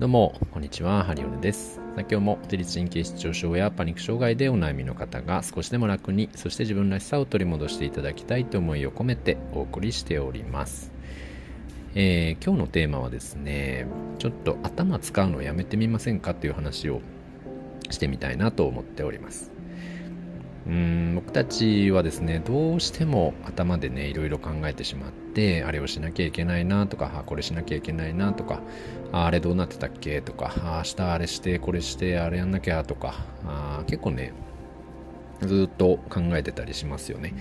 どうも、こんにちは、ハリオネです。今日も自律神経失調症やパニック障害でお悩みの方が少しでも楽に、そして自分らしさを取り戻していただきたいと思いを込めてお送りしております。えー、今日のテーマはですね、ちょっと頭使うのやめてみませんかという話をしてみたいなと思っております。うん僕たちはですねどうしても頭でねいろいろ考えてしまってあれをしなきゃいけないなとかこれしなきゃいけないなとかあれどうなってたっけ？とか明日あれしてこれしてあれやんなきゃとかあ結構ねずっと考えてたりしますよね。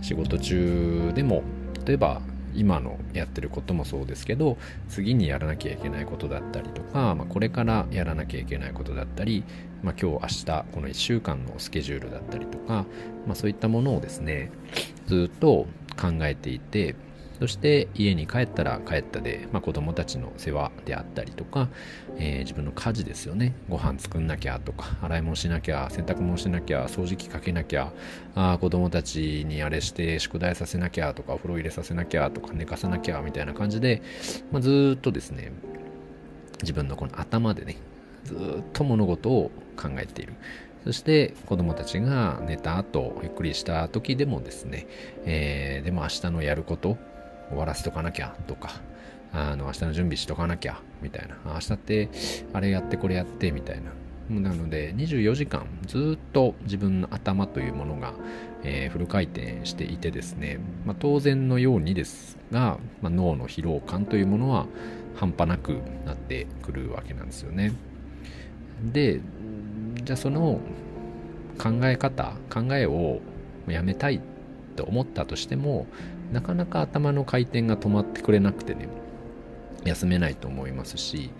仕事中でも例えば今のやってることもそうですけど次にやらなきゃいけないことだったりとか、まあ、これからやらなきゃいけないことだったり、まあ、今日明日この1週間のスケジュールだったりとか、まあ、そういったものをですねずっと考えていてそして家に帰ったら帰ったで、まあ、子供たちの世話であったりとか、えー、自分の家事ですよね。ご飯作んなきゃとか洗い物しなきゃ洗濯物しなきゃ掃除機かけなきゃあ子供たちにあれして宿題させなきゃとかお風呂入れさせなきゃとか寝かさなきゃみたいな感じで、まあ、ずっとですね自分のこの頭でねずっと物事を考えている。そして子供たちが寝た後ゆっくりした時でもですね、えー、でも明日のやること終わらせとかなきゃとか、あの、明日の準備しとかなきゃみたいな。明日ってあれやってこれやってみたいな。なので24時間ずっと自分の頭というものが、えー、フル回転していてですね、まあ、当然のようにですが、まあ、脳の疲労感というものは半端なくなってくるわけなんですよね。で、じゃあその考え方、考えをやめたいと思ったとしても、なかなか頭の回転が止まってくれなくてね休めないと思いますし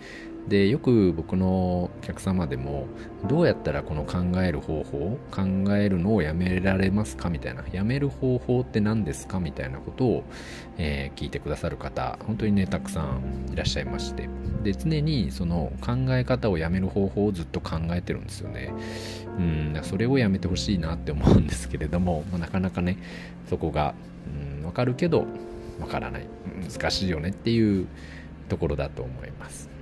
でよく僕のお客様でもどうやったらこの考える方法考えるのをやめられますかみたいなやめる方法って何ですかみたいなことを、えー、聞いてくださる方本当にねたくさんいらっしゃいまして。で常にその考え方をやめる方法をずっと考えてるんですよね。うんそれをやめてほしいなって思うんですけれども、まあ、なかなかねそこがうん分かるけど分からない。難しいよねっていうところだと思います。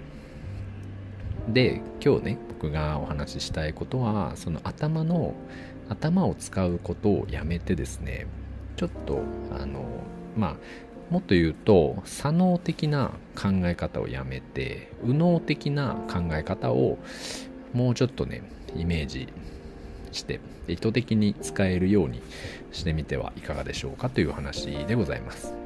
で今日ね僕がお話ししたいことはその頭の頭を使うことをやめてですねちょっとあのまあもっと言うと左脳的な考え方をやめて右脳的な考え方をもうちょっとねイメージして意図的に使えるようにしてみてはいかがでしょうかという話でございます。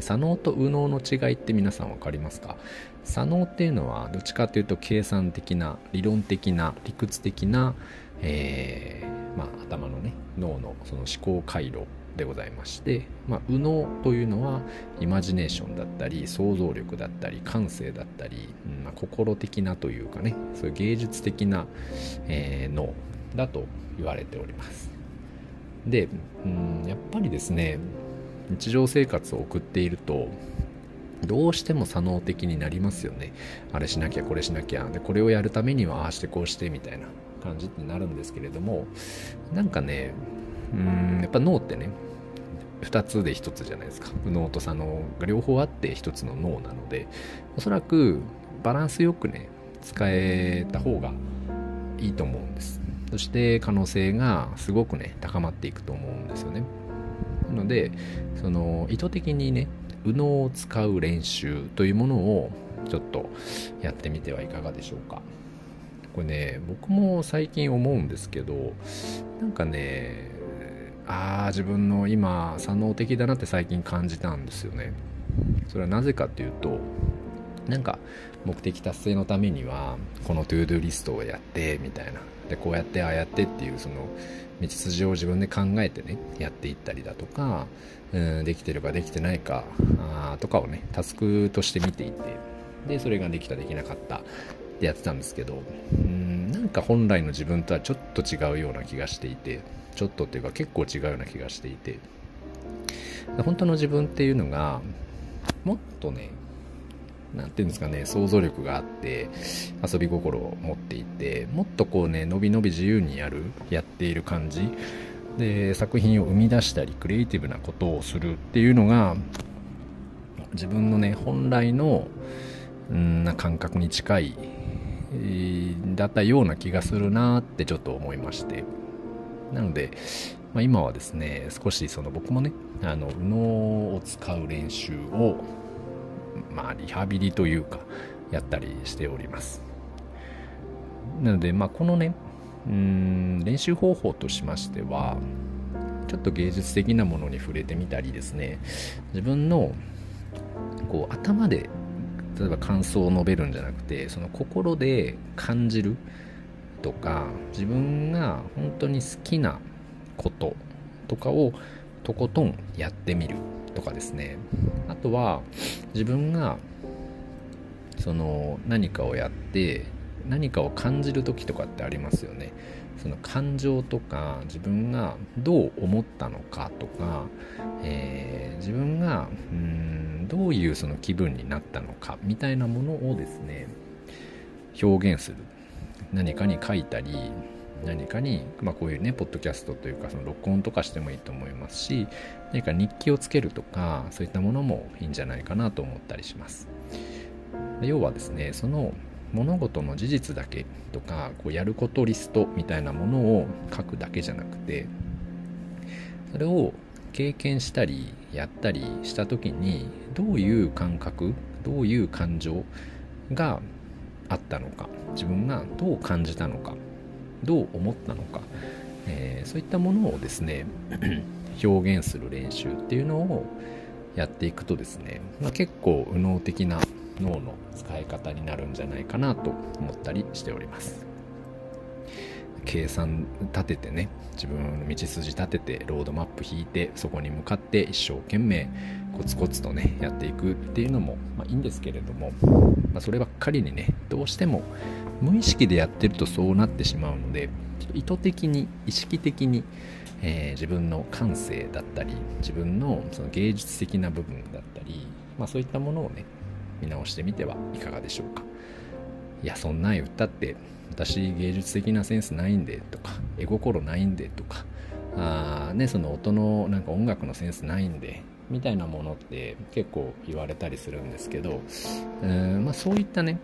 左脳と右脳の違いって皆さん分かりますか？左脳っていうのはどっちかというと計算的な理論的な理屈的な、えー、まあ、頭のね脳のその思考回路でございまして、まあ、右脳というのはイマジネーションだったり想像力だったり感性だったり、うんまあ、心的なというかねそういう芸術的な、えー、脳だと言われております。で、うん、やっぱりですね日常生活を送っているとどうしても左脳的になりますよね。あれしなきゃこれしなきゃ。でこれをやるためにはああしてこうしてみたいな感じってなるんですけれどもなんかねうんやっぱ脳ってね2つで1つじゃないですか。右脳と左脳が両方あって1つの脳なのでおそらくバランスよくね使えた方がいいと思うんです。そして可能性がすごくね高まっていくと思うんですよね。のでその意図的にね右脳を使う練習というものをちょっとやってみてはいかがでしょうか。これね僕も最近思うんですけどなんかねああ自分の今左脳的だなって最近感じたんですよね。それはなぜかっていうとなんか目的達成のためにはこのトゥードゥリストをやってみたいな。でこうやってああやってっていうその道筋を自分で考えてねやっていったりだとか、うん、できてるかできてないかあとかをねタスクとして見ていてでそれができたできなかったってやってたんですけどうんなんか本来の自分とはちょっと違うような気がしていてちょっとっていうか結構違うような気がしていて。本当の自分っていうのがもっとね何ていうんですかね想像力があって遊び心を持っていてもっとこうねのびのび自由にやるやっている感じ。で作品を生み出したりクリエイティブなことをするっていうのが自分のね本来のんな感覚に近い、だったような気がするなってちょっと思いまして。なので、まあ、今はですね少しその僕もねあの脳を使う練習をまあリハビリというかやったりしております。なのでまあこのねうん練習方法としましてはちょっと芸術的なものに触れてみたりですね。自分のこう頭で例えば感想を述べるんじゃなくてその心で感じるとか自分が本当に好きなこととかをとことんやってみる。とかですね。あとは自分がその何かをやって何かを感じる時とかってありますよね。その感情とか自分がどう思ったのかとか、えー、自分がうんどういうその気分になったのかみたいなものをですね表現する。何かに書いたり何かに、まあ、こういうねポッドキャストというかその録音とかしてもいいと思いますし何か日記をつけるとかそういったものもいいんじゃないかなと思ったりします。要はですねその物事の事実だけとかこうやることリストみたいなものを書くだけじゃなくてそれを経験したりやったりした時にどういう感覚どういう感情があったのか自分がどう感じたのかどう思ったのか、えー、そういったものをですね 表現する練習っていうのをやっていくとですね、まあ、結構右脳的な脳の使い方になるんじゃないかなと思ったりしております。計算立ててね自分の道筋立ててロードマップ引いてそこに向かって一生懸命コツコツとねやっていくっていうのも、まあ、いいんですけれども、まあ、そればっかりにねどうしても無意識でやってるとそうなってしまうので意図的に意識的に、えー、自分の感性だったり自分のその芸術的な部分だったり、まあ、そういったものをね見直してみてはいかがでしょうか。いやそんなん言ったって私芸術的なセンスないんでとか絵心ないんでとかあねその音のなんか音楽のセンスないんでみたいなものって結構言われたりするんですけど、うんまあ、そういったね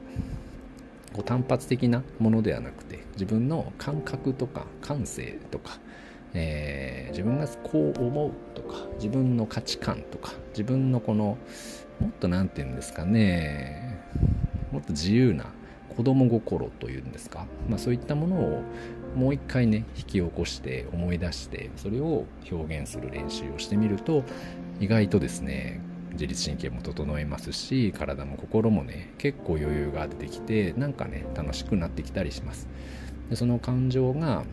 こう単発的なものではなくて自分の感覚とか感性とか、えー、自分がこう思うとか自分の価値観とか自分のこのもっと何て言うんですかねもっと自由な子供心というんですか、まあ、そういったものをもう一回ね引き起こして思い出してそれを表現する練習をしてみると意外とですね自律神経も整いますし体も心もね結構余裕が出てきてなんかね楽しくなってきたりします。でその感情が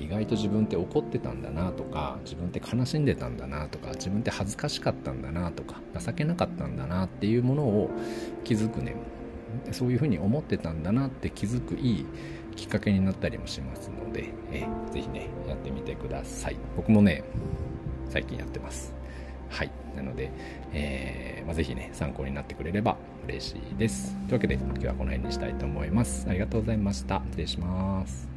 意外と自分って怒ってたんだなとか自分って悲しんでたんだなとか自分って恥ずかしかったんだなとか情けなかったんだなっていうものを気づくねそういうふうに思ってたんだなって気づくいいきっかけになったりもしますので、えー、ぜひねやってみてください。僕もね最近やってます。はい。なので、えーまあ、ぜひね参考になってくれれば嬉しいです。というわけで今日はこの辺にしたいと思います。ありがとうございました。失礼します。